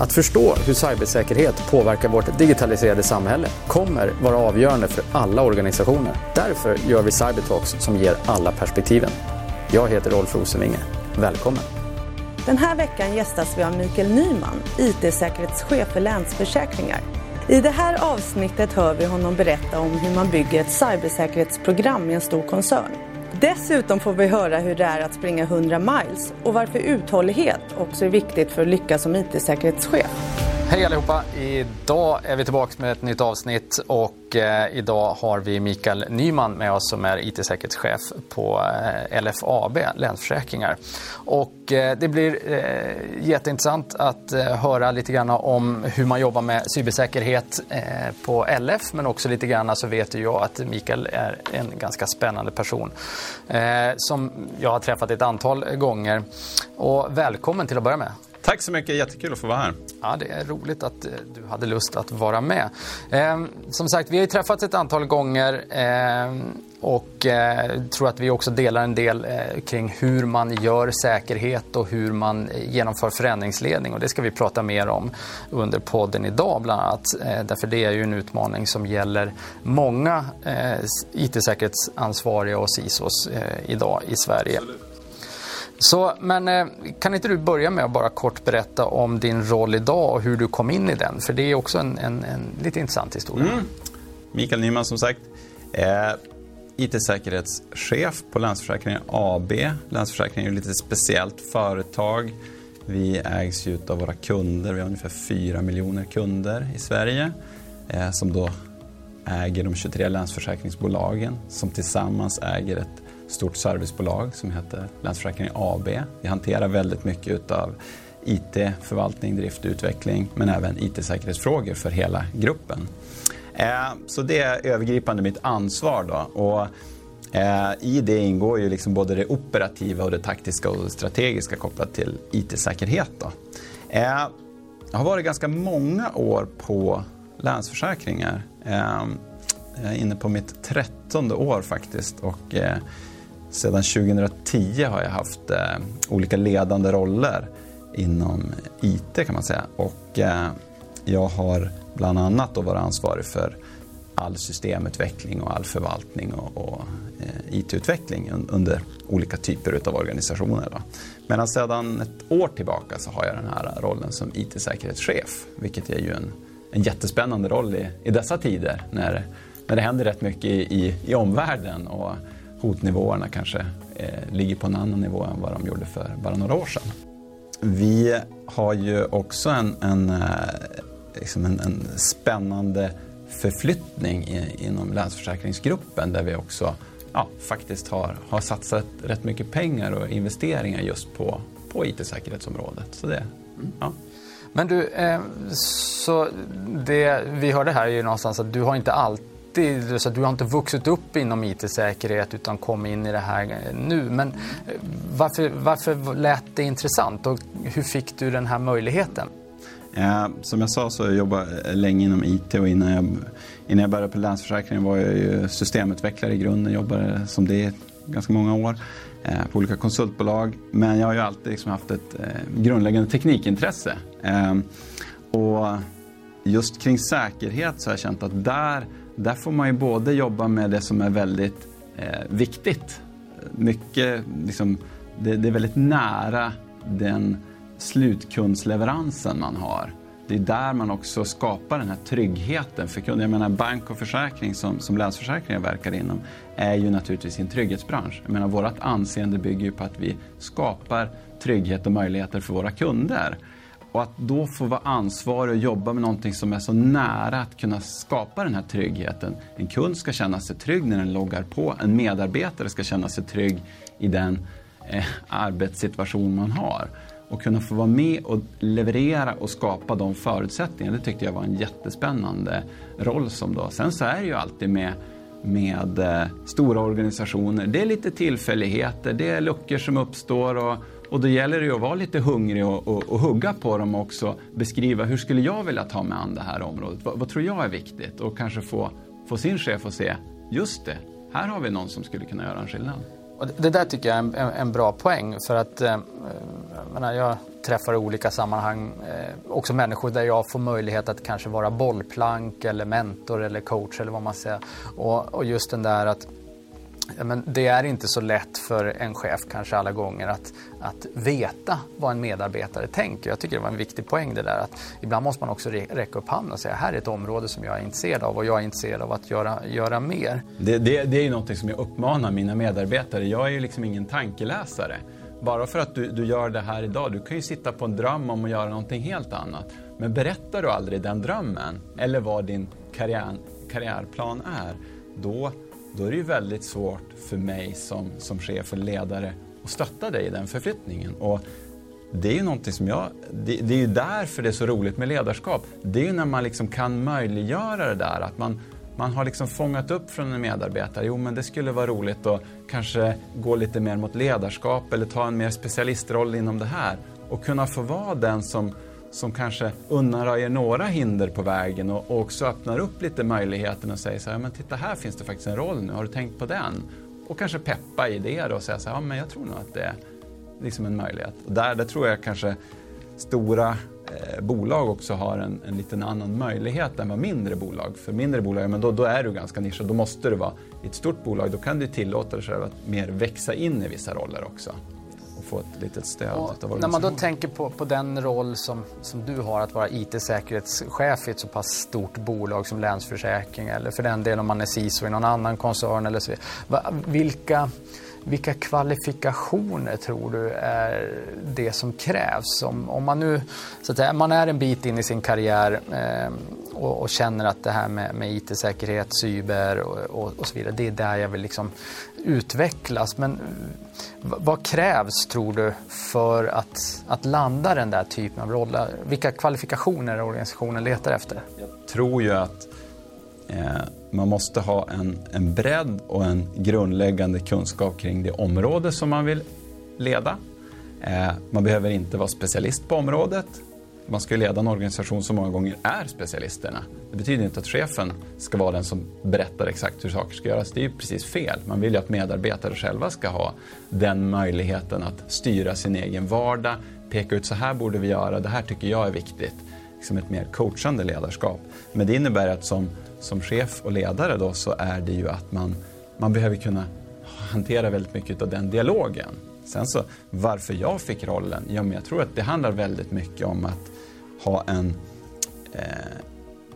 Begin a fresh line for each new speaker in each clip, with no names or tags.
Att förstå hur cybersäkerhet påverkar vårt digitaliserade samhälle kommer vara avgörande för alla organisationer. Därför gör vi Cybertalks som ger alla perspektiven. Jag heter Rolf Rosenvinge. Välkommen!
Den här veckan gästas vi av Mikael Nyman, IT-säkerhetschef för Länsförsäkringar. I det här avsnittet hör vi honom berätta om hur man bygger ett cybersäkerhetsprogram i en stor koncern. Dessutom får vi höra hur det är att springa 100 miles och varför uthållighet också är viktigt för att lyckas som IT-säkerhetschef.
Hej allihopa! Idag är vi tillbaka med ett nytt avsnitt och eh, idag har vi Mikael Nyman med oss som är IT-säkerhetschef på eh, LFAB, Länsförsäkringar. Och eh, det blir eh, jätteintressant att eh, höra lite grann om hur man jobbar med cybersäkerhet eh, på LF men också lite grann så vet jag att Mikael är en ganska spännande person som jag har träffat ett antal gånger. Och välkommen till att börja med.
Tack så mycket, jättekul att få vara här.
Ja, det är roligt att eh, du hade lust att vara med. Eh, som sagt, vi har ju träffats ett antal gånger eh, och eh, tror att vi också delar en del eh, kring hur man gör säkerhet och hur man eh, genomför förändringsledning. Och det ska vi prata mer om under podden idag bland annat. därför det är ju en utmaning som gäller många IT-säkerhetsansvariga och CISOs idag i Sverige. Absolut. Så, men eh, kan inte du börja med att bara kort berätta om din roll idag och hur du kom in i den? För det är också en, en, en lite intressant historia. Mm.
Mikael Nyman som sagt. Eh, IT-säkerhetschef på Länsförsäkringen AB. Länsförsäkringen är ett lite speciellt företag. Vi ägs ju av våra kunder. Vi har ungefär 4 miljoner kunder i Sverige eh, som då äger de 23 länsförsäkringsbolagen som tillsammans äger ett stort servicebolag som heter Länsförsäkringar AB. Vi hanterar väldigt mycket av IT, förvaltning, drift och utveckling men även IT-säkerhetsfrågor för hela gruppen. Eh, så det är övergripande mitt ansvar. Då. Och eh, I det ingår ju liksom både det operativa och det taktiska och det strategiska kopplat till IT-säkerhet. Då. Eh, jag har varit ganska många år på Länsförsäkringar. Jag är inne på mitt trettonde år faktiskt. Och sedan 2010 har jag haft eh, olika ledande roller inom IT kan man säga. Och eh, jag har bland annat då varit ansvarig för all systemutveckling och all förvaltning och, och eh, IT-utveckling under olika typer av organisationer. Då. Medan sedan ett år tillbaka så har jag den här rollen som IT-säkerhetschef, vilket är ju en, en jättespännande roll i, i dessa tider när, när det händer rätt mycket i, i, i omvärlden. Och, hotnivåerna kanske eh, ligger på en annan nivå än vad de gjorde för bara några år sedan. Vi har ju också en, en, eh, liksom en, en spännande förflyttning i, inom Länsförsäkringsgruppen där vi också ja, faktiskt har, har satsat rätt mycket pengar och investeringar just på, på IT-säkerhetsområdet. Så det, ja.
Men du, eh, så det vi hörde här är ju någonstans att du har inte alltid riktig, så du har inte vuxit upp inom IT-säkerhet utan kom in i det här nu. Men eh, varför, varför lät det intressant och hur fick du den här möjligheten?
Ja, som jag sa så har jag jobbat länge inom IT och innan jag, innan jag började på Länsförsäkringen var jag ju systemutvecklare i grunden, jobbade som det ganska många år eh, på olika konsultbolag. Men jag har ju alltid liksom haft ett eh, grundläggande teknikintresse. Och just kring säkerhet så har jag känt att där där får man ju både jobba med det som är väldigt eh, viktigt. Mycket, liksom, det, det, är väldigt nära den slutkundsleveransen man har. Det är där man också skapar den här tryggheten för kunden. Jag menar bank och försäkring som, som Länsförsäkringar verkar inom är ju naturligtvis en trygghetsbransch. Jag menar vårt anseende bygger ju på att vi skapar trygghet och möjligheter för våra kunder. Och att då få vara ansvarig och jobba med någonting som är så nära att kunna skapa den här tryggheten. En kund ska känna sig trygg när den loggar på. En medarbetare ska känna sig trygg i den eh, arbetssituation man har. Och kunna få vara med och leverera och skapa de förutsättningarna. Det tyckte jag var en jättespännande roll som då. Sen så är det ju alltid med med eh, stora organisationer. Det är lite tillfälligheter, det är luckor som uppstår och och då gäller det att vara lite hungrig och, och, och, hugga på dem också. Beskriva hur skulle jag vilja ta mig an det här området? Vad, vad, tror jag är viktigt? Och kanske få, få sin chef att se, just det, här har vi någon som skulle kunna göra en skillnad.
Och det där tycker jag är en, en, en bra poäng för att eh, jag, jag träffar i olika sammanhang eh, också människor där jag får möjlighet att kanske vara bollplank eller mentor eller coach eller vad man säger. Och, och just den där att men det är inte så lätt för en chef kanske alla gånger att, att veta vad en medarbetare tänker. Jag tycker det var en viktig poäng det där att ibland måste man också räcka upp handen och säga här är ett område som jag är intresserad av och jag är intresserad av att göra, göra mer.
Det, det, det är ju någonting som jag uppmanar mina medarbetare. Jag är ju liksom ingen tankeläsare. Bara för att du, du gör det här idag, du kan ju sitta på en dröm om att göra någonting helt annat. Men berättar du aldrig den drömmen eller vad din karriär, karriärplan är, då då är det ju väldigt svårt för mig som, som chef och ledare att stötta dig i den förflyttningen. Och det är ju någonting som jag, det, det, är ju därför det är så roligt med ledarskap. Det är ju när man liksom kan möjliggöra det där, att man, man har liksom fångat upp från en medarbetare, jo men det skulle vara roligt att kanske gå lite mer mot ledarskap eller ta en mer specialistroll inom det här och kunna få vara den som som kanske undanröjer några hinder på vägen och, också öppnar upp lite möjligheten och säger så här, men titta här finns det faktiskt en roll nu, har du tänkt på den? Och kanske peppa i det och säga så här, ja men jag tror nog att det är liksom en möjlighet. Och där, där tror jag kanske stora eh, bolag också har en, en liten annan möjlighet än vad mindre bolag. För mindre bolag, men då, då är du ganska nischad, då måste du vara i ett stort bolag, då kan du tillåta dig själv att mer växa in i vissa roller också få ett litet stöd
och När man då tänker på, på den roll som, som du har att vara IT-säkerhetschef i ett så pass stort bolag som Länsförsäkring eller för den delen om man är CISO i någon annan koncern eller så vidare. Vilka, vilka kvalifikationer tror du är det som krävs? Om, om man nu så att säga, man är en bit in i sin karriär eh, och, och, känner att det här med, med IT-säkerhet, cyber och, och, och, så vidare, det är där jag vill liksom utvecklas. Men vad krävs, tror du, för att, att landa den där typen av roller? Vilka kvalifikationer organisationen letar efter?
Jag tror ju att eh, man måste ha en, en bredd och en grundläggande kunskap kring det område som man vill leda. Eh, man behöver inte vara specialist på området man ska leda en organisation som många gånger är specialisterna. Det betyder inte att chefen ska vara den som berättar exakt hur saker ska göras. Det är ju precis fel. Man vill ju att medarbetare själva ska ha den möjligheten att styra sin egen vardag, peka ut så här borde vi göra, det här tycker jag är viktigt. Liksom ett mer coachande ledarskap. Men det innebär att som, som chef och ledare då så är det ju att man, man behöver kunna hantera väldigt mycket av den dialogen. Sen så varför jag fick rollen, ja men jag tror att det handlar väldigt mycket om att ha en eh,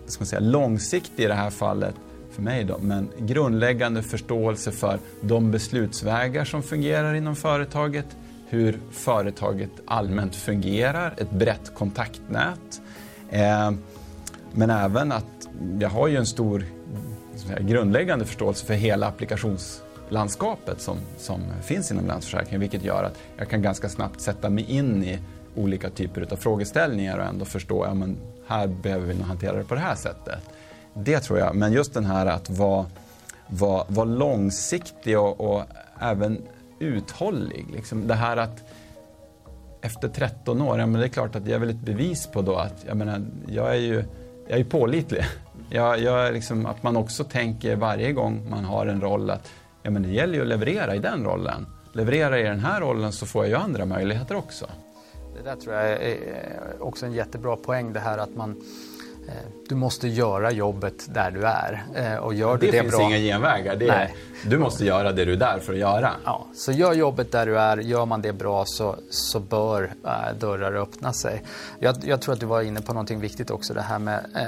ska man säga, långsiktig i det här fallet för mig då, men grundläggande förståelse för de beslutsvägar som fungerar inom företaget, hur företaget allmänt fungerar, ett brett kontaktnät. Eh, men även att jag har ju en stor säga, grundläggande förståelse för hela applikationslandskapet som, som finns inom Länsförsäkringen, vilket gör att jag kan ganska snabbt sätta mig in i olika typer av frågeställningar och ändå förstå att ja, här behöver vi nog hantera det på det här sättet. Det tror jag, men just den här att vara, vara, vara långsiktig och, och även uthållig. Liksom det här att efter 13 år, ja, men det är klart att jag är väl ett bevis på då att jag, menar, jag är ju jag är pålitlig. Jag, jag är liksom, att man också tänker varje gång man har en roll att ja, men det gäller ju att leverera i den rollen. Leverera i den här rollen så får jag ju andra möjligheter också.
Det där tror jag är också en jättebra poäng det här att man du måste göra jobbet där du är. Eh, och gör
det,
det,
det finns bra... inga genvägar. Det är, du måste göra det du är där för att göra.
Ja, så gör jobbet där du är. Gör man det bra så, så bör äh, dörrar öppna sig. Jag, jag, tror att du var inne på någonting viktigt också. Det här med äh,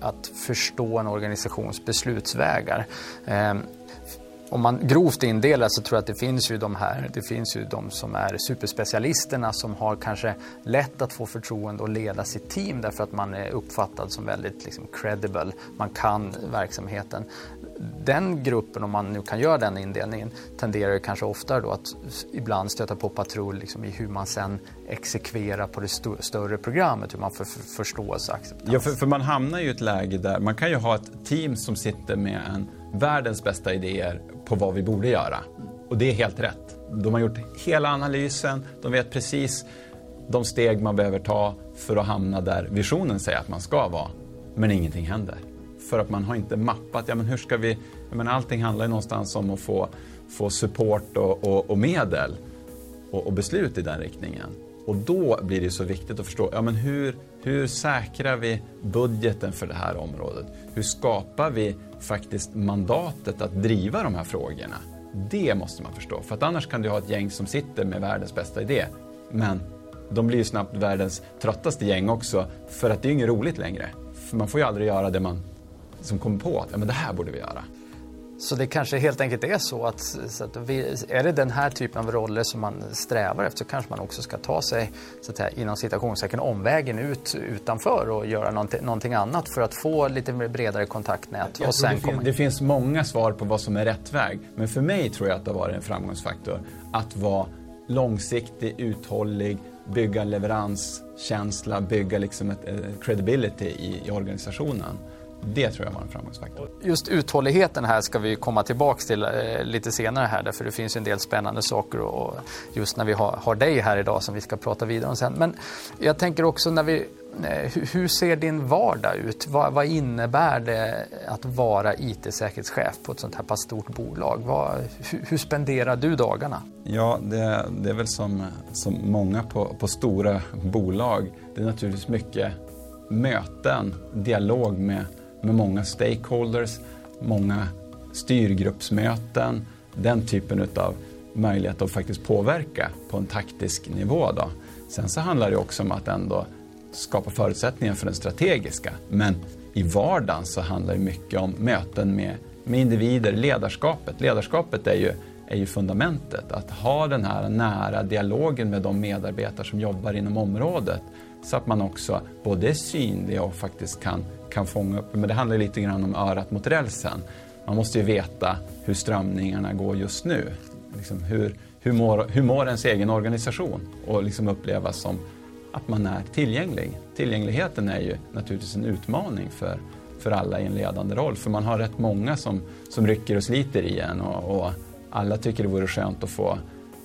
att förstå en organisations beslutsvägar. Äh, om man grovt indelar så tror jag att det finns ju de här, det finns ju de som är superspecialisterna som har kanske lätt att få förtroende och leda sitt team därför att man är uppfattad som väldigt liksom, credible, man kan verksamheten. Den gruppen, om man nu kan göra den indelningen, tenderar ju kanske oftare då att ibland stöta på patrull liksom, i hur man sen exekverar på det st större programmet, hur man får förståelse och acceptans.
Ja, för, för man hamnar ju i ett läge där man kan ju ha ett team som sitter med en världens bästa idéer på vad vi borde göra. Och det är helt rätt. De har gjort hela analysen, de vet precis de steg man behöver ta för att hamna där visionen säger att man ska vara. Men ingenting händer. För att man har inte mappat, ja men hur ska vi, jag menar, allting handlar ju någonstans om att få, få support och, och, och medel och, och, beslut i den riktningen. Och då blir det så viktigt att förstå, ja men hur, hur säkrar vi budgeten för det här området? Hur skapar vi faktiskt mandatet att driva de här frågorna? Det måste man förstå, för att annars kan du ha ett gäng som sitter med världens bästa idé, men de blir ju snabbt världens tröttaste gäng också, för att det är inget roligt längre. För man får ju aldrig göra det man som kommer på att ja, men det här borde vi göra.
Så det kanske helt enkelt är så att, så att vi, är det den här typen av roller som man strävar efter så kanske man också ska ta sig så att säga, inom citationstecken omvägen ut utanför och göra någonting, någonting annat för att få lite bredare kontaktnät.
och sen det, fin det finns många svar på vad som är rätt väg. Men för mig tror jag att det har varit en framgångsfaktor att vara långsiktig, uthållig, bygga leveranskänsla, bygga liksom ett, ett credibility i, i organisationen. Det tror jag var en framgångsfaktor.
Just uthålligheten här ska vi komma tillbaks till eh, lite senare här därför det finns en del spännande saker och just när vi har, har dig här idag som vi ska prata vidare om sen. Men jag tänker också när vi eh, hur ser din vardag ut? Vad, vad innebär det att vara IT-säkerhetschef på ett sånt här pass stort bolag? Vad, hur, hur, spenderar du dagarna?
Ja, det, det, är väl som, som många på, på stora bolag. Det är naturligtvis mycket möten, dialog med med många stakeholders, många styrgruppsmöten, den typen av möjlighet att faktiskt påverka på en taktisk nivå. Då. Sen så handlar det också om att ändå skapa förutsättningar för den strategiska. Men i vardagen så handlar det mycket om möten med, med individer, ledarskapet. Ledarskapet är ju, är ju fundamentet. Att ha den här nära dialogen med de medarbetare som jobbar inom området så att man också både är synlig och faktiskt kan kan fånga upp. Men det handlar lite grann om örat mot rälsen. Man måste ju veta hur strömningarna går just nu. Liksom hur, hur, mår, hur mår ens egen organisation? Och liksom upplevas som att man är tillgänglig. Tillgängligheten är ju naturligtvis en utmaning för, för alla i en ledande roll. För man har rätt många som, som rycker och sliter i en och, och alla tycker det vore skönt att få,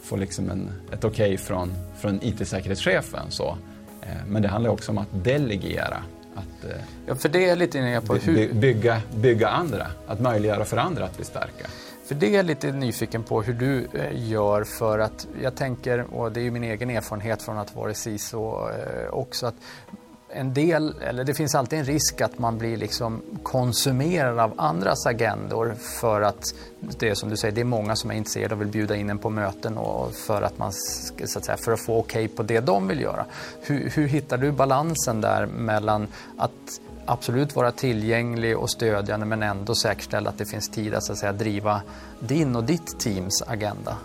få liksom en, ett okej okay från, från IT-säkerhetschefen. Så. Eh, men det handlar också om att delegera
att eh, ja, för det är lite inne på hur...
bygga, bygga andra, att möjliggöra för andra att bli starka.
För det är jag lite nyfiken på hur du eh, gör för att jag tänker, och det är ju min egen erfarenhet från att vara CISO eh, också, att en del, eller det finns alltid en risk att man blir liksom konsumerad av andras agendor för att det är som du säger, det är många som är intresserade och vill bjuda in en på möten och för att man så att säga, för att få okej okay på det de vill göra. Hur, hur hittar du balansen där mellan att absolut vara tillgänglig och stödjande men ändå säkerställa att det finns tid att, så att säga, driva din och ditt teams agenda?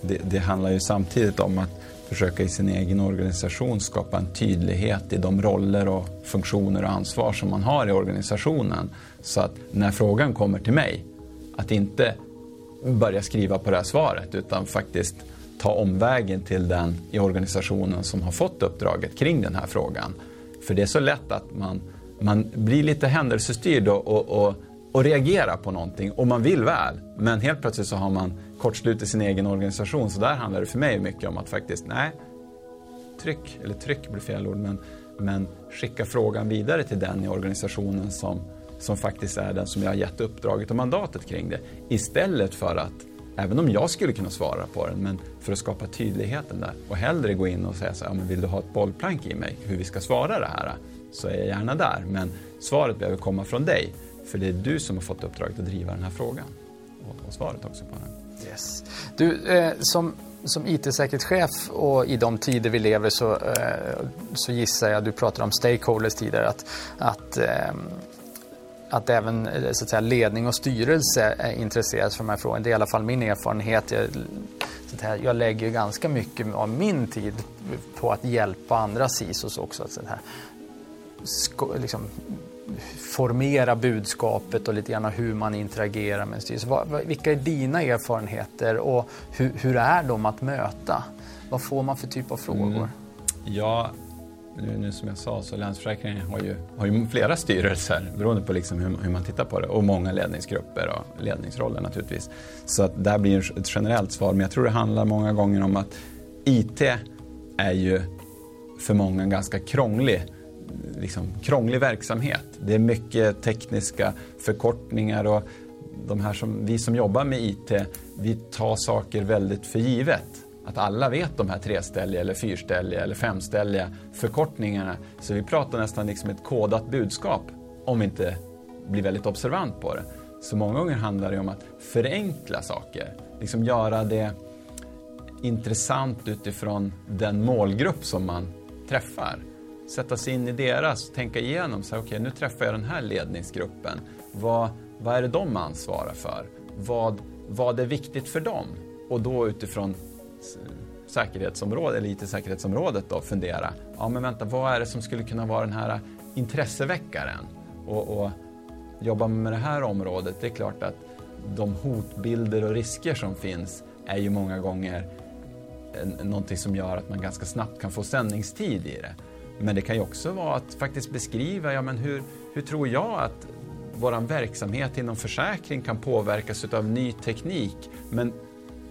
Det, det handlar ju samtidigt om att försöka i sin egen organisation skapa en tydlighet i de roller och funktioner och ansvar som man har i organisationen. Så att när frågan kommer till mig, att inte börja skriva på det här svaret utan faktiskt ta omvägen till den i organisationen som har fått uppdraget kring den här frågan. För det är så lätt att man, man blir lite händelsestyrd och, och, och, och reagerar på någonting och man vill väl. Men helt plötsligt så har man kortsluter sin egen organisation. Så där handlar det för mig mycket om att faktiskt, nej, tryck, eller tryck blir fel ord, men, men skicka frågan vidare till den i organisationen som, som faktiskt är den som jag har gett uppdraget och mandatet kring det. Istället för att, även om jag skulle kunna svara på den, men för att skapa tydligheten där och hellre gå in och säga så här, men vill du ha ett bollplank i mig hur vi ska svara det här? Så är jag gärna där, men svaret behöver komma från dig. För det är du som har fått uppdraget att driva den här frågan. Och, och svaret också på den.
Yes. Du, eh, som, som IT-säkerhetschef och i de tider vi lever så, eh, så gissar jag, du pratade om stakeholders tidigare, att, att eh, att även eh, så att säga, ledning och styrelse är intresserade för de här frågorna. Det är i alla fall min erfarenhet. Jag, så här, jag lägger ganska mycket av min tid på att hjälpa andra CISOs också. Att så här, liksom, formera budskapet och lite grann hur man interagerar med en styrelse. Vilka är dina erfarenheter och hur, hur, är de att möta? Vad får man för typ av frågor? Mm.
Ja, nu, nu, som jag sa så Länsförsäkringen har ju, har ju flera styrelser beroende på liksom hur, hur, man tittar på det och många ledningsgrupper och ledningsroller naturligtvis. Så att där blir ett generellt svar men jag tror det handlar många gånger om att IT är ju för många ganska krånglig liksom, krånglig verksamhet. Det är mycket tekniska förkortningar och de här som, vi som jobbar med IT, vi tar saker väldigt för givet. att alla vet de här treställiga eller fyrställiga eller femställiga förkortningarna. Så vi pratar nästan liksom ett kodat budskap om vi inte blir väldigt observant på det. Så många gånger handlar det om att förenkla saker, liksom göra det intressant utifrån den målgrupp som man träffar. Sätta sig in i deras, tänka igenom, så okej okay, nu träffar jag den här ledningsgruppen. Vad, vad är det de ansvarar för? Vad, vad är viktigt för dem? Och då utifrån säkerhetsområdet, eller IT-säkerhetsområdet då fundera, ja men vänta, vad är det som skulle kunna vara den här intresseväckaren? Och, och jobba med det här området, det är klart att de hotbilder och risker som finns är ju många gånger någonting som gör att man ganska snabbt kan få sändningstid i det. Men det kan ju också vara att faktiskt beskriva, ja men hur, hur tror jag att vår verksamhet inom försäkring kan påverkas av ny teknik? Men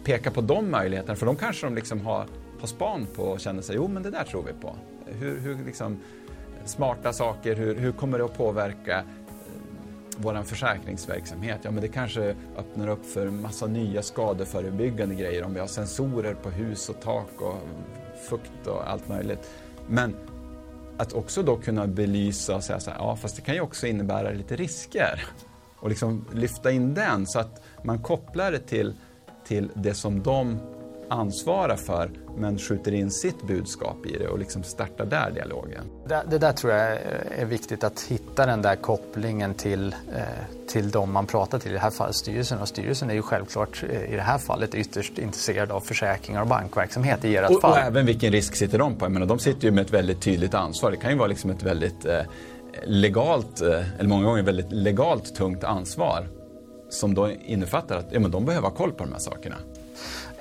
peka på de möjligheterna, för de kanske de liksom har, har span på och känner sig, jo men det där tror vi på. Hur, hur liksom, smarta saker, hur, hur kommer det att påverka eh, vår försäkringsverksamhet, ja men det kanske öppnar upp för massa nya skadeförebyggande grejer om vi har sensorer på hus och tak och fukt och allt möjligt. Men att också då kunna belysa och säga så här, ja fast det kan ju också innebära lite risker. Och liksom lyfta in den så att man kopplar det till, till det som de ansvarar för men skjuter in sitt budskap i det och liksom startar där dialogen.
Det, det där tror jag är viktigt att hitta den där kopplingen till, eh, till de man pratar till, i det här fallet styrelsen. Och styrelsen är ju självklart eh, i det här fallet ytterst intresserad av försäkringar och bankverksamhet i ert
och,
fall.
Och även vilken risk sitter de på? Jag menar, de sitter ju med ett väldigt tydligt ansvar. Det kan ju vara liksom ett väldigt eh, legalt, eller många gånger väldigt legalt tungt ansvar som då innefattar att ja, men de behöver ha koll på de här sakerna.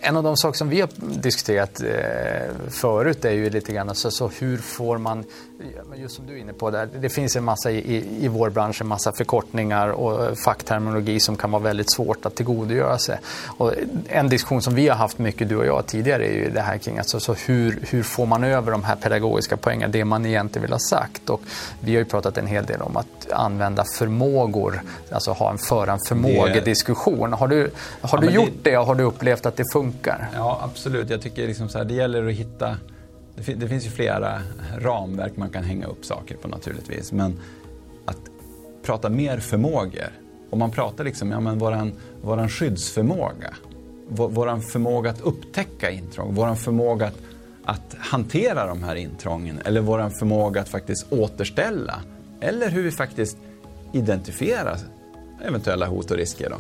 En av de saker som vi har diskuterat eh, förut är ju lite grann alltså, så hur får man, just som du är inne på där, det finns en massa i, i vår bransch, en massa förkortningar och fackterminologi som kan vara väldigt svårt att tillgodogöra sig. Och en diskussion som vi har haft mycket, du och jag, tidigare är ju det här kring alltså, så hur, hur får man över de här pedagogiska poängen, det man egentligen vill ha sagt. Och vi har ju pratat en hel del om att använda förmågor, alltså ha en föra en förmågediskussion. Har du, har ja, du gjort det... det och har du upplevt att det funkar? Funkar.
Ja, absolut. Jag tycker liksom så här, det gäller att hitta... Det, det finns ju flera ramverk man kan hänga upp saker på naturligtvis. Men att prata mer förmågor. Om man pratar liksom, ja men våran, våran skyddsförmåga. Vår, våran förmåga att upptäcka intrång. Våran förmåga att, att hantera de här intrången. Eller våran förmåga att faktiskt återställa. Eller hur vi faktiskt identifierar eventuella hot och risker. Då.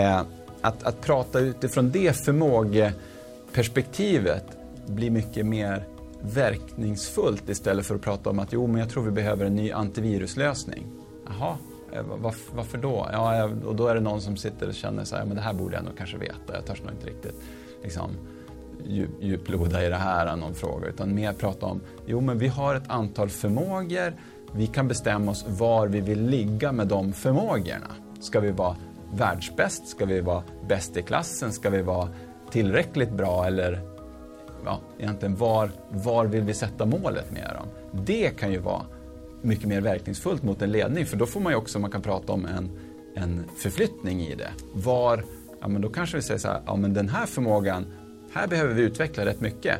Eh, att, att prata utifrån det förmågeperspektivet blir mycket mer verkningsfullt istället för att prata om att jo, men jag tror vi behöver en ny antiviruslösning. Jaha, eh, varför, varför då? Ja, och då är det någon som sitter och känner så här, men det här borde jag nog kanske veta. Jag törs nog inte riktigt liksom, djup, djuploda i det här, någon fråga, utan mer prata om, jo men vi har ett antal förmågor, vi kan bestämma oss var vi vill ligga med de förmågorna. Ska vi vara världsbäst? Ska vi vara bäst i klassen? Ska vi vara tillräckligt bra? Eller ja, egentligen var, var vill vi sätta målet med dem? Det kan ju vara mycket mer verkningsfullt mot en ledning för då får man ju också, man kan prata om en, en förflyttning i det. Var, ja men då kanske vi säger så här, ja men den här förmågan, här behöver vi utveckla rätt mycket.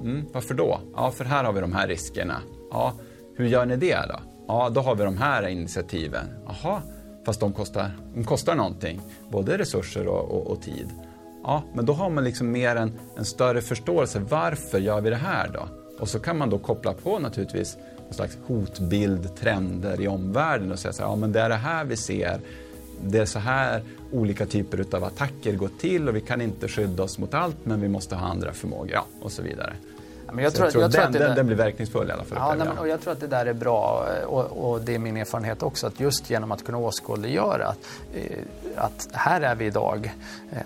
Mm, varför då? Ja, för här har vi de här riskerna. Ja, hur gör ni det då? Ja, då har vi de här initiativen. Jaha, fast de kostar, de kostar någonting, både resurser och, och, och, tid. Ja, men då har man liksom mer en, en större förståelse. Varför gör vi det här då? Och så kan man då koppla på naturligtvis en slags hotbild, trender i omvärlden och säga så här, ja men det är det här vi ser. Det är så här olika typer av attacker går till och vi kan inte skydda oss mot allt men vi måste ha andra förmågor, ja, och så vidare. Men jag, tror, jag tror, jag tror den, att den, den, blir verkningsfull i alla fall.
Ja, nej, och jag tror att det där är bra och, och, det är min erfarenhet också att just genom att kunna åskådliggöra att, eh, att här är vi idag. Eh,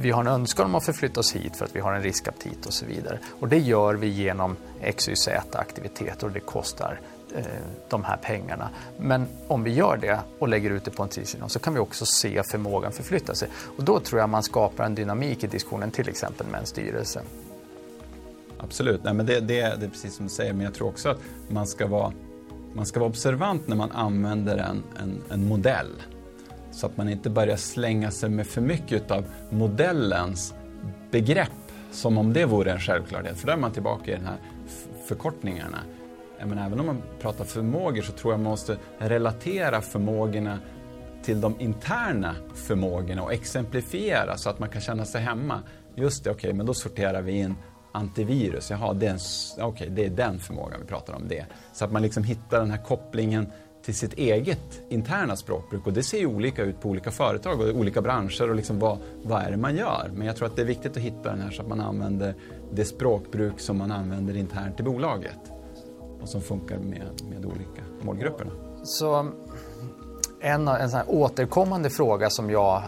vi har en önskan om att förflytta oss hit för att vi har en riskaptit och så vidare. Och det gör vi genom XYZ aktiviteter och det kostar eh, de här pengarna. Men om vi gör det och lägger ut det på en tidssignal så kan vi också se förmågan förflytta sig. Och då tror jag man skapar en dynamik i diskussionen, till exempel med en styrelse.
Absolut, Nej, men det, det, det är precis som du säger, men jag tror också att man ska vara, man ska vara observant när man använder en, en, en modell. Så att man inte börjar slänga sig med för mycket av modellens begrepp som om det vore en självklarhet. För då är man tillbaka i de här förkortningarna. Men även om man pratar förmågor så tror jag man måste relatera förmågorna till de interna förmågorna och exemplifiera så att man kan känna sig hemma. Just det, okej, okay, men då sorterar vi in antivirus. Jaha, det är, en, okay, det är den förmågan vi pratar om. det. Så att man liksom hittar den här kopplingen till sitt eget interna språkbruk. Och det ser ju olika ut på olika företag och olika branscher och liksom vad, vad är det man gör. Men jag tror att det är viktigt att hitta den här så att man använder det språkbruk som man använder internt i bolaget och som funkar med, med olika målgrupperna.
Så en, en sån återkommande fråga som jag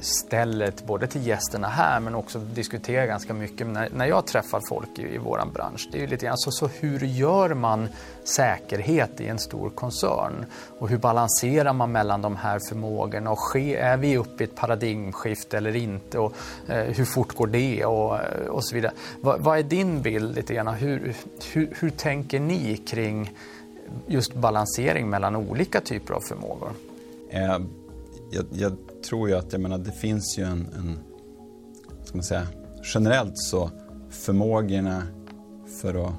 stället, både till gästerna här men också diskutera ganska mycket när, när jag träffar folk i, i vår bransch. Det är ju lite grann så, så hur gör man säkerhet i en stor koncern? Och hur balanserar man mellan de här förmågorna? Och ske, är vi uppe i ett paradigmskifte eller inte? Och eh, hur fort går det? Och, eh, och så vidare. Va, vad är din bild lite grann? Hur, hur, hur tänker ni kring just balansering mellan olika typer av förmågor?
Eh, jag, jag, tror ju att jag menar, det finns ju en, en ska man säga, generellt så förmågorna för att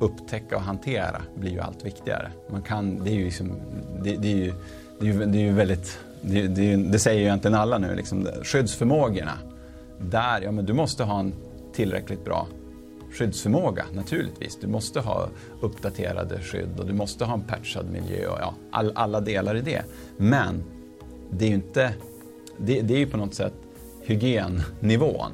upptäcka och hantera blir ju allt viktigare. Man kan, det är ju liksom, det, det är ju, det är ju, det är ju väldigt, det, det, det, säger ju egentligen alla nu, liksom, skyddsförmågorna. Där, ja men du måste ha en tillräckligt bra skyddsförmåga naturligtvis. Du måste ha uppdaterade skydd och du måste ha en patchad miljö och ja, all, alla delar i det. Men det är ju inte, det, det är ju på något sätt hygiennivån.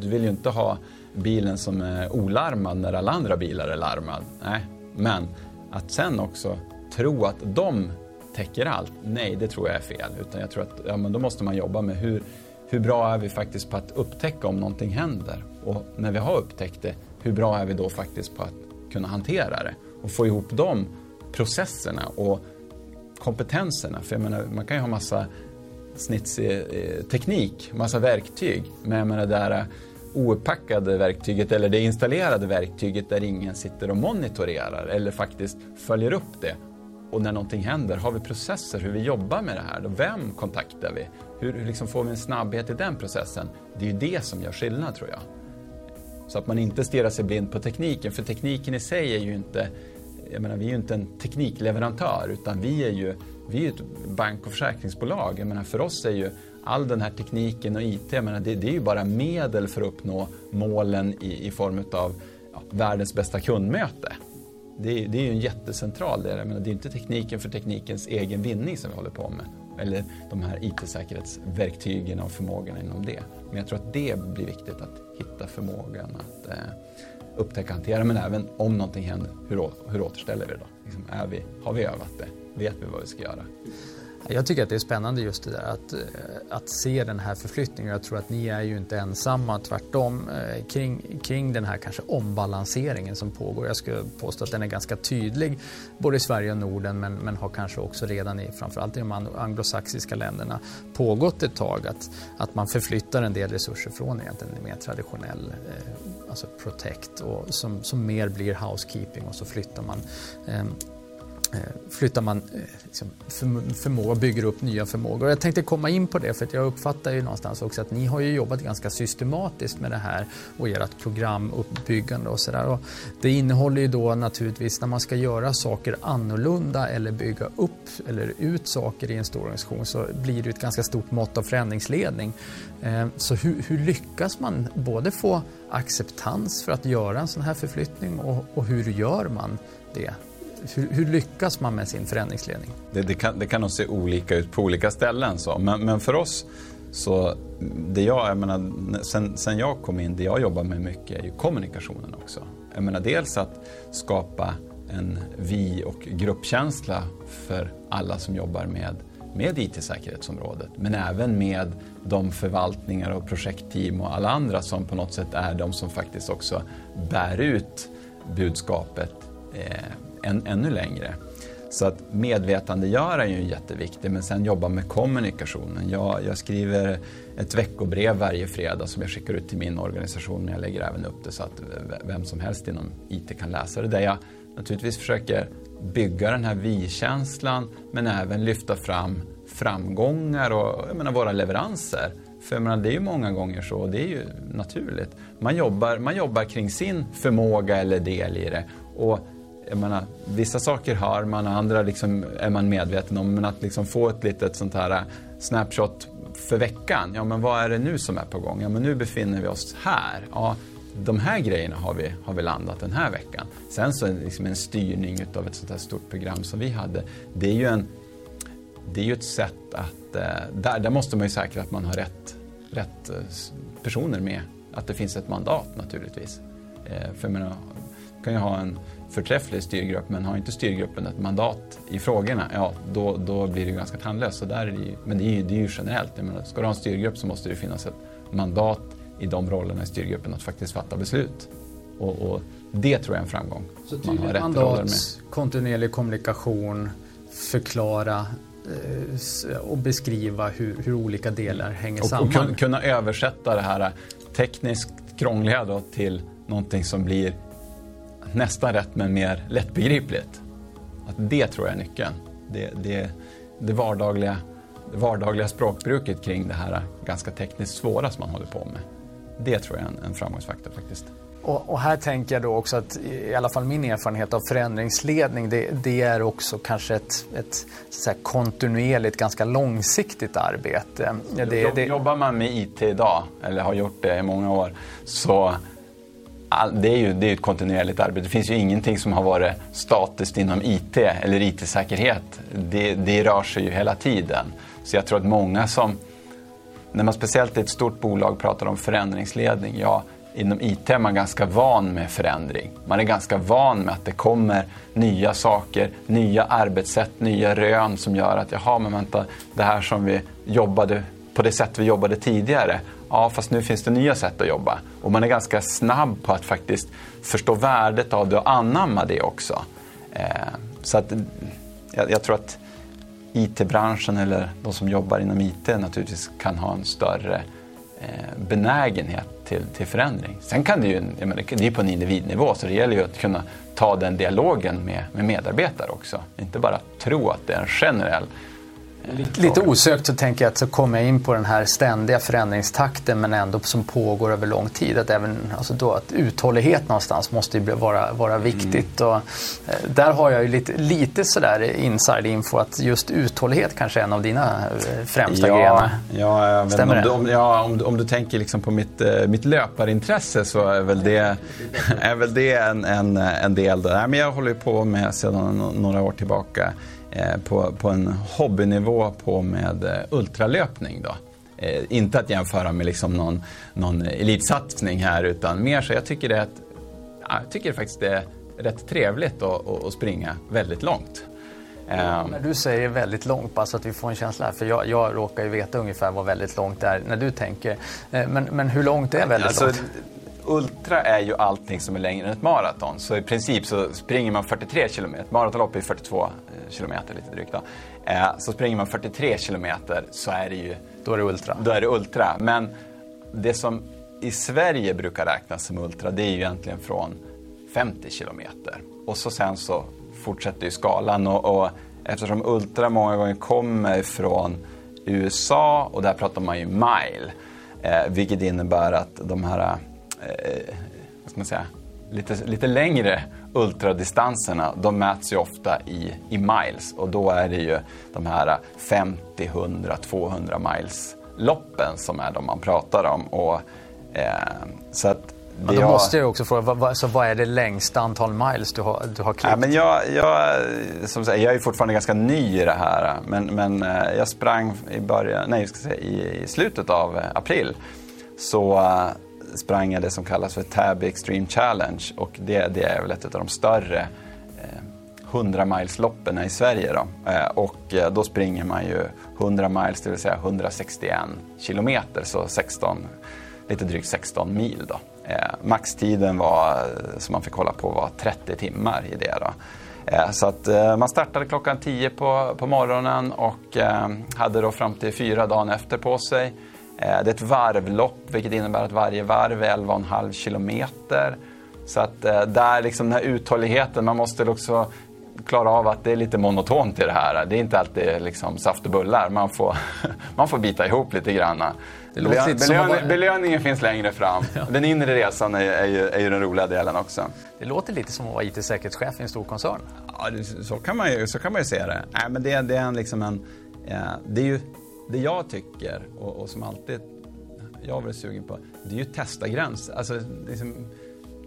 Du vill ju inte ha bilen som är olarmad när alla andra bilar är larmad. Nej, men att sen också tro att de täcker allt, nej det tror jag är fel. Utan jag tror att ja, men då måste man jobba med hur, hur bra är vi faktiskt på att upptäcka om någonting händer? Och när vi har upptäckt det, hur bra är vi då faktiskt på att kunna hantera det? Och få ihop de processerna och kompetenserna. För jag menar, man kan ju ha massa snitsig teknik, massa verktyg. Men med det där ouppackade verktyget eller det installerade verktyget där ingen sitter och monitorerar eller faktiskt följer upp det. Och när någonting händer, har vi processer hur vi jobbar med det här? Vem kontaktar vi? Hur, hur liksom får vi en snabbhet i den processen? Det är ju det som gör skillnad tror jag. Så att man inte stirrar sig blind på tekniken, för tekniken i sig är ju inte jag menar, vi är ju inte en teknikleverantör utan vi är ju vi är ett bank och försäkringsbolag. Jag menar, för oss är ju all den här tekniken och IT, jag menar, det, det är ju bara medel för att uppnå målen i, i form av ja, världens bästa kundmöte. Det, det, är ju en jättecentral del. Jag menar, det är inte tekniken för teknikens egen vinning som vi håller på med. Eller de här IT-säkerhetsverktygen och förmågorna inom det. Men jag tror att det blir viktigt att hitta förmågan att eh, upptäcka och hantera. Men även om någonting händer, hur, hur återställer vi det då? Liksom, är vi, har vi övat det? Vet vi vad vi ska göra?
Jag tycker att det är spännande just det där att, eh, att se den här förflyttningen. Jag tror att ni är ju inte ensamma, tvärtom, eh, kring, kring den här kanske ombalanseringen som pågår. Jag skulle påstå att den är ganska tydlig både i Sverige och Norden men, men har kanske också redan i framförallt i de anglosaxiska länderna pågått ett tag att, att man förflyttar en del resurser från egentligen mer traditionell eh, alltså protect och som, som mer blir housekeeping och så flyttar man Eh, Eh, flyttar man eh, liksom, förmåga, bygger upp nya förmågor. Jag tänkte komma in på det för jag uppfattar ju någonstans också att ni har ju jobbat ganska systematiskt med det här och ert programuppbyggande och sådär. Det innehåller ju då naturligtvis när man ska göra saker annorlunda eller bygga upp eller ut saker i en stor organisation så blir det ett ganska stort mått av förändringsledning. Eh, så hur, hur lyckas man både få acceptans för att göra en sån här förflyttning och, och hur gör man det hur, hur, lyckas man med sin förändringsledning?
Det, det, kan, det kan nog se olika ut på olika ställen. Så. Men, men för oss, så det jag, jag menar, sen, sen jag kom in, det jag jobbar med mycket är ju kommunikationen också. Jag menar dels att skapa en vi och gruppkänsla för alla som jobbar med, med IT-säkerhetsområdet. Men även med de förvaltningar och projektteam och alla andra som på något sätt är de som faktiskt också bär ut budskapet eh, än, ännu längre. Så att medvetandegöra är ju jätteviktigt, men sen jobba med kommunikationen. Jag, jag, skriver ett veckobrev varje fredag som jag skickar ut till min organisation, men jag lägger även upp det så att vem som helst inom IT kan läsa det. Där jag naturligtvis försöker bygga den här vi-känslan, men även lyfta fram framgångar och jag menar, våra leveranser. För jag menar, det är ju många gånger så, och det är ju naturligt. Man jobbar, man jobbar kring sin förmåga eller del i det. Och jag menar, vissa saker hör man, andra liksom är man medveten om. Men att liksom få ett litet sånt här äh, snapshot för veckan. Ja, men vad är det nu som är på gång? Ja, men nu befinner vi oss här. Ja, de här grejerna har vi, har vi landat den här veckan. Sen så är det liksom en styrning av ett sånt här stort program som vi hade. Det är ju, en, det är ju ett sätt att... Äh, där, där måste man ju säkra att man har rätt, rätt äh, personer med. Att det finns ett mandat naturligtvis. För jag menar, kan ju ha en förträfflig styrgrupp men har inte styrgruppen ett mandat i frågorna, ja då, då blir det ganska tandlöst. det men det är, ju, det är ju generellt. Jag menar, ska du ha en styrgrupp så måste det finnas ett mandat i de rollerna i styrgruppen att faktiskt fatta beslut. Och, och det tror jag är en framgång.
Så tydligt mandat, kontinuerlig kommunikation, förklara eh, och beskriva hur, hur olika delar hänger
och,
samman.
Och kunna översätta det här tekniskt krångliga då till någonting som blir nästan rätt men mer lättbegripligt. Att det tror jag är nyckeln. Det, det, det, vardagliga, det vardagliga språkbruket kring det här ganska tekniskt svåra som man håller på med. Det tror jag är en, en framgångsfaktor faktiskt.
Och, och, här tänker jag då också att i alla fall min erfarenhet av förändringsledning det, det är också kanske ett, ett så kontinuerligt, ganska långsiktigt arbete. Det,
det... Jobbar man med IT idag, eller har gjort det i många år, så det är ju det är ett kontinuerligt arbete. Det finns ju ingenting som har varit statiskt inom IT eller IT-säkerhet. Det, det rör sig ju hela tiden. Så jag tror att många som, när man speciellt i ett stort bolag pratar om förändringsledning, ja, inom IT är man ganska van med förändring. Man är ganska van med att det kommer nya saker, nya arbetssätt, nya rön som gör att jaha, men vänta, det här som vi jobbade på det sätt vi jobbade tidigare, ja fast nu finns det nya sätt att jobba. Och man är ganska snabb på att faktiskt förstå värdet av det och anamma det också. Eh, så att jag, jag tror att IT-branschen eller de som jobbar inom IT naturligtvis kan ha en större eh, benägenhet till, till förändring. Sen kan det ju, menar, det är på en individnivå så det gäller ju att kunna ta den dialogen med, med medarbetare också. Inte bara tro att det är en generell
Lite, osökt så tänker jag att så kommer jag in på den här ständiga förändringstakten men ändå som pågår över lång tid. Att, även, alltså då, att uthållighet någonstans måste ju vara, vara viktigt. Mm. Och, eh, där har jag ju lite, lite sådär inside-info att just uthållighet kanske är en av dina eh, främsta
ja,
grenar.
Ja, Stämmer om, det? Om, ja, om, om du tänker liksom på mitt, eh, mitt löparintresse så är väl det, är väl det en, en, en del. Där. Men jag håller på med sedan några år tillbaka på, på en hobbynivå på med eh, ultralöpning. Då. Eh, inte att jämföra med liksom någon, någon elitsatsning här utan mer så jag tycker det, att, jag tycker faktiskt det är rätt trevligt att, att, att springa väldigt långt.
När du säger väldigt långt, bara så att vi får en känsla här, för jag, jag råkar ju veta ungefär vad väldigt långt är när du tänker. Men, men hur långt är väldigt alltså, långt?
Ultra är ju allting som är längre än ett maraton. Så i princip så springer man 43 kilometer, maratonlopp är 42 eh, kilometer lite drygt då. Eh, så springer man 43 kilometer så är det ju...
Då är det ultra.
Då är det ultra. Men det som i Sverige brukar räknas som ultra det är ju egentligen från 50 kilometer. Och så sen så fortsätter ju skalan och, och eftersom ultra många gånger kommer från USA och där pratar man ju mile. Eh, vilket innebär att de här eh, vad ska man säga, lite, lite längre ultradistanserna, de mäts ju ofta i, i miles och då är det ju de här 50, 100, 200 miles loppen som är de man pratar om. Och, eh, så att
men då jag... måste jag också fråga, vad, så vad är det längsta antal miles du har, du har klippt?
Ja, men jag, jag, som sagt, jag är fortfarande ganska ny i det här, men, men eh, jag sprang i, början, nej, ska säga, i, i slutet av april. Så sprang jag det som kallas för Tabby Extreme Challenge och det, det är väl ett av de större eh, 100 miles-loppen i Sverige. Då. Eh, och eh, då springer man ju 100 miles, det vill säga 161 kilometer, så 16, lite drygt 16 mil. Då. Eh, maxtiden var, eh, som man fick hålla på var 30 timmar i det. Då. Eh, så att man startade klockan 10 på, på morgonen och hade då fram till fyra dagen efter på sig. Eh, det är ett varvlopp, vilket innebär att varje varv är 11,5 kilometer. Så att eh, där liksom den här uthålligheten, man måste också klara av att det är lite monotont i det här. Det är inte alltid liksom saft och bullar. Man får, man får bita ihop lite grann. Belön, belön. Belöningen finns längre fram. Ja. Den inre resan är, är, ju, är ju den roliga delen också.
Det låter lite som att vara IT-säkerhetschef i en stor koncern.
Ja, så kan man ju, så kan man ju se det. Nej, men det, det är liksom en... det är ju det jag tycker och, och som alltid jag har varit sugen på, det är ju testa gränser. Alltså, liksom,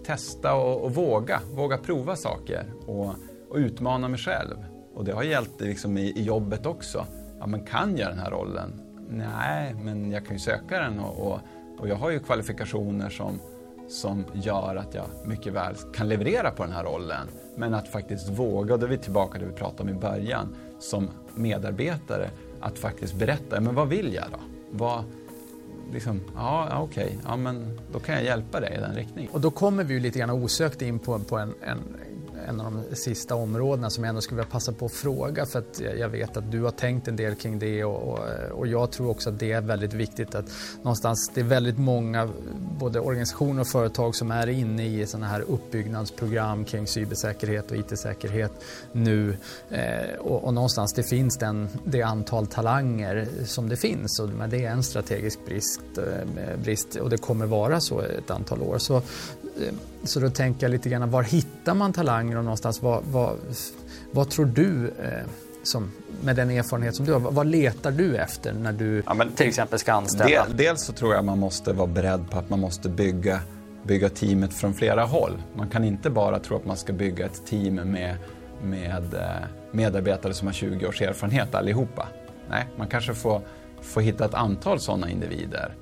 testa och, och, våga. Våga prova saker och, och, utmana mig själv. Och det har gällt liksom i, i jobbet också. Ja, men kan jag den här rollen? Nej, men jag kan ju söka den och, och, och jag har ju kvalifikationer som, som gör att jag mycket väl kan leverera på den här rollen. Men att faktiskt våga, och då är vi tillbaka till det vi pratade om i början, som medarbetare, att faktiskt berätta, men vad vill jag då? Vad, liksom, ja, okej, okay. ja, men då kan jag hjälpa dig i den riktningen.
Och då kommer vi ju lite grann osökt in på, på en, en en av de sista områdena som jag ändå skulle vilja passa på att fråga för att jag vet att du har tänkt en del kring det och, och, och, jag tror också att det är väldigt viktigt att någonstans, det är väldigt många både organisationer och företag som är inne i sådana här uppbyggnadsprogram kring cybersäkerhet och IT-säkerhet nu eh, och, och, någonstans det finns den, det antal talanger som det finns och men det är en strategisk brist, eh, brist och det kommer vara så ett antal år. Så, så då tänker jag lite grann, var hittar man talanger någonstans? Vad, vad, vad tror du, eh, som, med den erfarenhet som du har, vad letar du efter när du ja, men, till exempel ska anställa?
Del, dels så tror jag man måste vara beredd på att man måste bygga, bygga teamet från flera håll. Man kan inte bara tro att man ska bygga ett team med, med eh, medarbetare som har 20 års erfarenhet allihopa. Nej, man kanske får, får hitta ett antal sådana individer.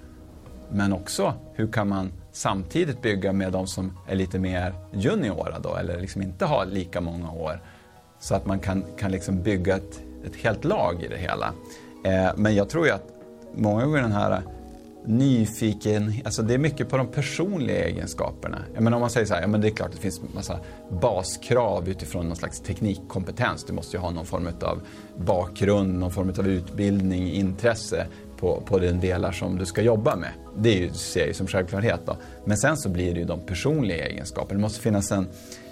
Men också, hur kan man samtidigt bygga med de som är lite mer juniora då, eller liksom inte har lika många år. Så att man kan, kan liksom bygga ett, ett helt lag i det hela. Eh, men jag tror ju att många gånger den här nyfiken, alltså det är mycket på de personliga egenskaperna. Men om man säger så här, ja men det är klart att det finns massa baskrav utifrån någon slags teknikkompetens. Du måste ju ha någon form av bakgrund, någon form av utbildning, intresse på, på den delar som du ska jobba med. Det är ju, ser jag ju som självklarhet. Då. Men sen så blir det ju de personliga egenskaperna. Det måste finnas en,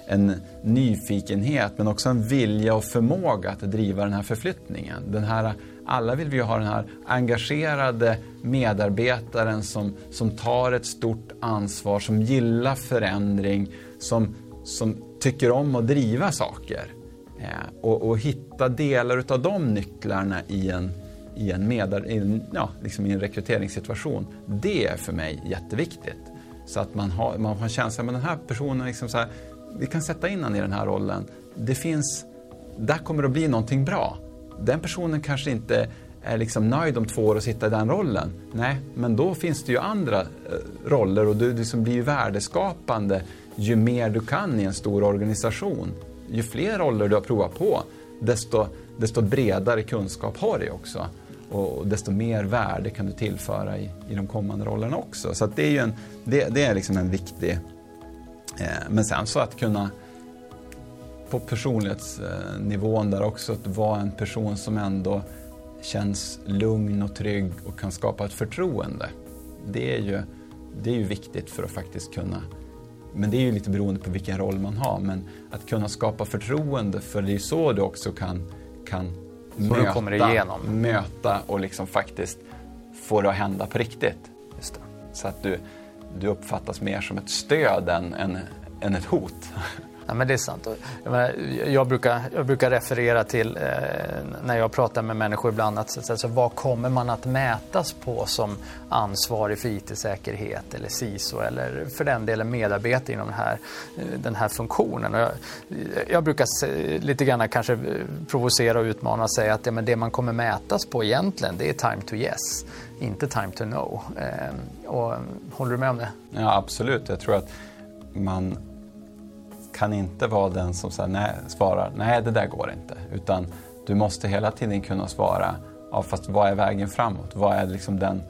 en nyfikenhet men också en vilja och förmåga att driva den här förflyttningen. Den här, alla vill vi ju ha den här engagerade medarbetaren som, som tar ett stort ansvar, som gillar förändring, som, som tycker om att driva saker. Eh, och, och hitta delar av de nycklarna i en, i en, medar, i en, ja, liksom i en rekryteringssituation. Det är för mig jätteviktigt. Så att man har, man har känslan, med den här personen, liksom så här, vi kan sätta in honom i den här rollen. Det finns, där kommer det att bli någonting bra. Den personen kanske inte är liksom nöjd om två år att sitta i den rollen. Nej, men då finns det ju andra eh, roller och du liksom blir ju värdeskapande ju mer du kan i en stor organisation. Ju fler roller du har provat på, desto, desto bredare kunskap har du också och desto mer värde kan du tillföra i, i de kommande rollerna också. Så det är ju en, det, det är liksom en viktig... Eh, men sen så att kunna på personlighetsnivån där också att vara en person som ändå känns lugn och trygg och kan skapa ett förtroende. Det är ju, det är ju viktigt för att faktiskt kunna men det är ju lite beroende på vilken roll man har. Men att kunna skapa förtroende, för det är ju så du också kan, kan möta, kommer igenom. möta och liksom faktiskt få det att hända på riktigt. Så att du, du uppfattas mer som ett stöd än, än, än ett hot.
Ja, men det är sant. Jag, menar, jag, brukar, jag brukar referera till eh, när jag pratar med människor ibland att alltså, vad kommer man att mätas på som ansvarig för IT-säkerhet eller CISO eller för den delen medarbetare inom den här, eh, den här funktionen. Jag, jag, brukar lite grann kanske eh, provocera och utmana och säga att ja, men det man kommer mätas på egentligen det är time to yes, inte time to know. Eh, och, håller du med om det?
Ja, absolut. Jag tror att man kan inte vara den som så nej, svarar nej det där går inte. Utan du måste hela tiden kunna svara ja, fast vad är vägen framåt? Vad är liksom den,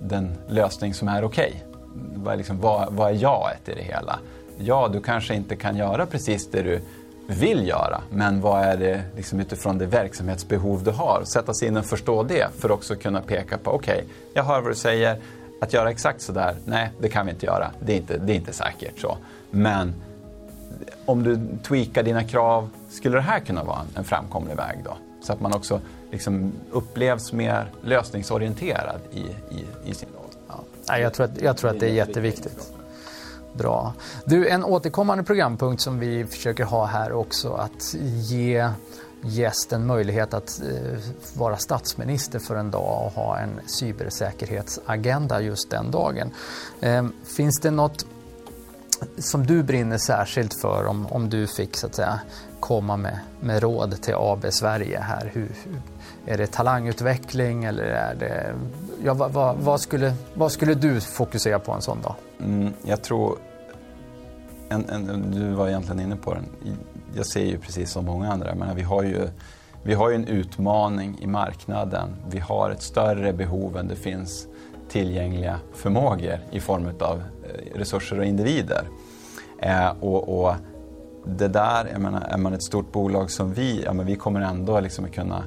den lösning som är okej? Okay? Vad, är liksom, vad, vad är jaet i det hela? Ja, du kanske inte kan göra precis det du vill göra, men vad är det liksom utifrån det verksamhetsbehov du har? Sätta sig in och förstå det för att också kunna peka på, okej, okay, jag hör vad du säger, att göra exakt sådär, nej, det kan vi inte göra, det är inte, det är inte säkert så. Men om du tweakar dina krav, skulle det här kunna vara en framkomlig väg då? Så att man också liksom upplevs mer lösningsorienterad i, i, i sin roll.
Ja. Jag, tror att, jag tror att det är jätteviktigt. Bra. Du, en återkommande programpunkt som vi försöker ha här också att ge gästen möjlighet att eh, vara statsminister för en dag och ha en cybersäkerhetsagenda just den dagen. Eh, finns det något som du brinner särskilt för om, om du fick så att säga komma med, med råd till AB Sverige här? Hur, är det talangutveckling eller är det... Ja, vad, vad, vad, skulle, vad skulle du fokusera på en sån dag?
Mm, jag tror... En, en, du var egentligen inne på den. Jag ser ju precis som många andra, men vi har ju vi har ju en utmaning i marknaden. Vi har ett större behov än det finns tillgängliga förmågor i form av resurser och individer. Eh, och, och, det där, jag menar, är man ett stort bolag som vi, ja, men vi kommer ändå liksom kunna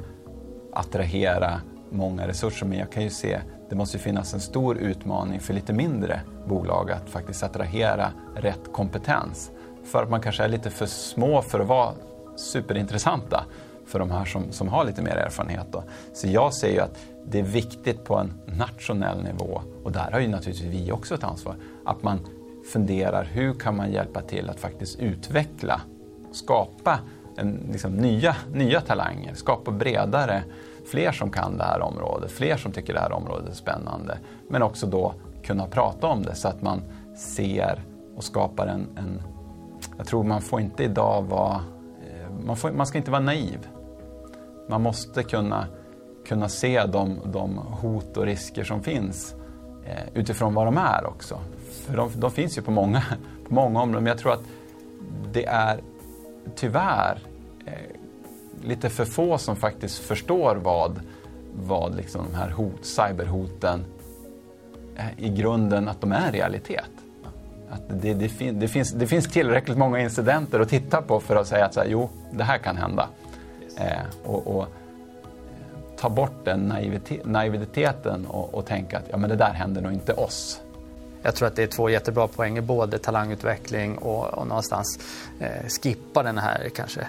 attrahera många resurser. Men jag kan ju se, det måste finnas en stor utmaning för lite mindre bolag att faktiskt attrahera rätt kompetens. För att man kanske är lite för små för att vara superintressanta för de här som, som har lite mer erfarenhet. Då. Så jag ser ju att det är viktigt på en nationell nivå, och där har ju naturligtvis vi också ett ansvar, att man funderar hur kan man hjälpa till att faktiskt utveckla, skapa en, liksom, nya, nya talanger, skapa bredare, fler som kan det här området, fler som tycker det här området är spännande. Men också då kunna prata om det så att man ser och skapar en, en jag tror man får inte idag vara, eh, man, får, man ska inte vara naiv. Man måste kunna, kunna se de, de hot och risker som finns eh, utifrån vad de är också. För de, de, finns ju på många, på många områden, men jag tror att det är tyvärr eh, lite för få som faktiskt förstår vad, vad liksom de här hot, cyberhoten eh, i grunden, att de är en realitet. Att det, det, fin, det, finns, det finns tillräckligt många incidenter att titta på för att säga att så här, jo, det här kan hända. Eh, och, och, ta bort den naiviteten och, och tänka att ja, men det där händer nog inte oss.
Jag tror att det är två jättebra poänger, både talangutveckling och, och någonstans eh, skippa den här kanske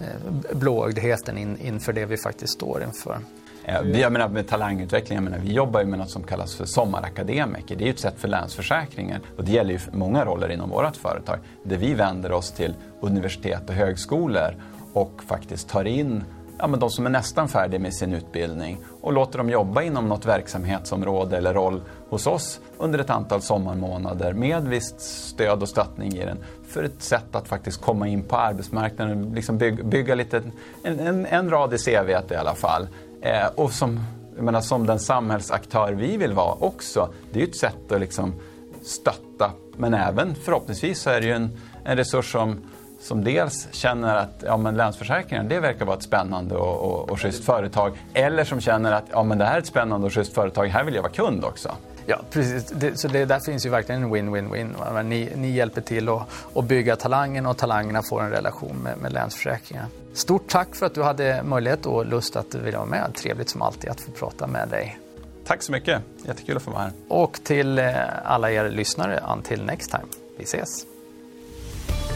eh, blåögdheten in, inför det vi faktiskt står inför.
Eh, jag menar med talangutveckling, jag menar, vi jobbar ju med något som kallas för sommarakademiker. Det är ju ett sätt för Länsförsäkringen och det gäller ju många roller inom vårt företag. Där vi vänder oss till universitet och högskolor och faktiskt tar in ja, men de som är nästan färdiga med sin utbildning och låter dem jobba inom något verksamhetsområde eller roll hos oss under ett antal sommarmånader med visst stöd och stöttning i den för ett sätt att faktiskt komma in på arbetsmarknaden, liksom bygga, bygga lite, en, en, en rad i CVt i alla fall. Eh, och som, jag menar, som den samhällsaktör vi vill vara också, det är ju ett sätt att liksom stötta men även förhoppningsvis så är det ju en, en resurs som som dels känner att ja, men Länsförsäkringar det verkar vara ett spännande och, och, och schysst företag. Eller som känner att ja, men det här är ett spännande och schysst företag, här vill jag vara kund också.
Ja, precis. Det, så det, där finns ju verkligen en win-win-win. Ni, ni, hjälper till att, att bygga talangen och talangerna får en relation med, med Länsförsäkringar. Stort tack för att du hade möjlighet och lust att vilja vara med. Trevligt som alltid att få prata med dig.
Tack så mycket. Jättekul att få vara här.
Och till eh, alla er lyssnare, until next time. Vi ses.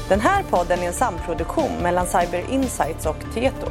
Den här podden är en samproduktion mellan Cyber Insights och Tieto.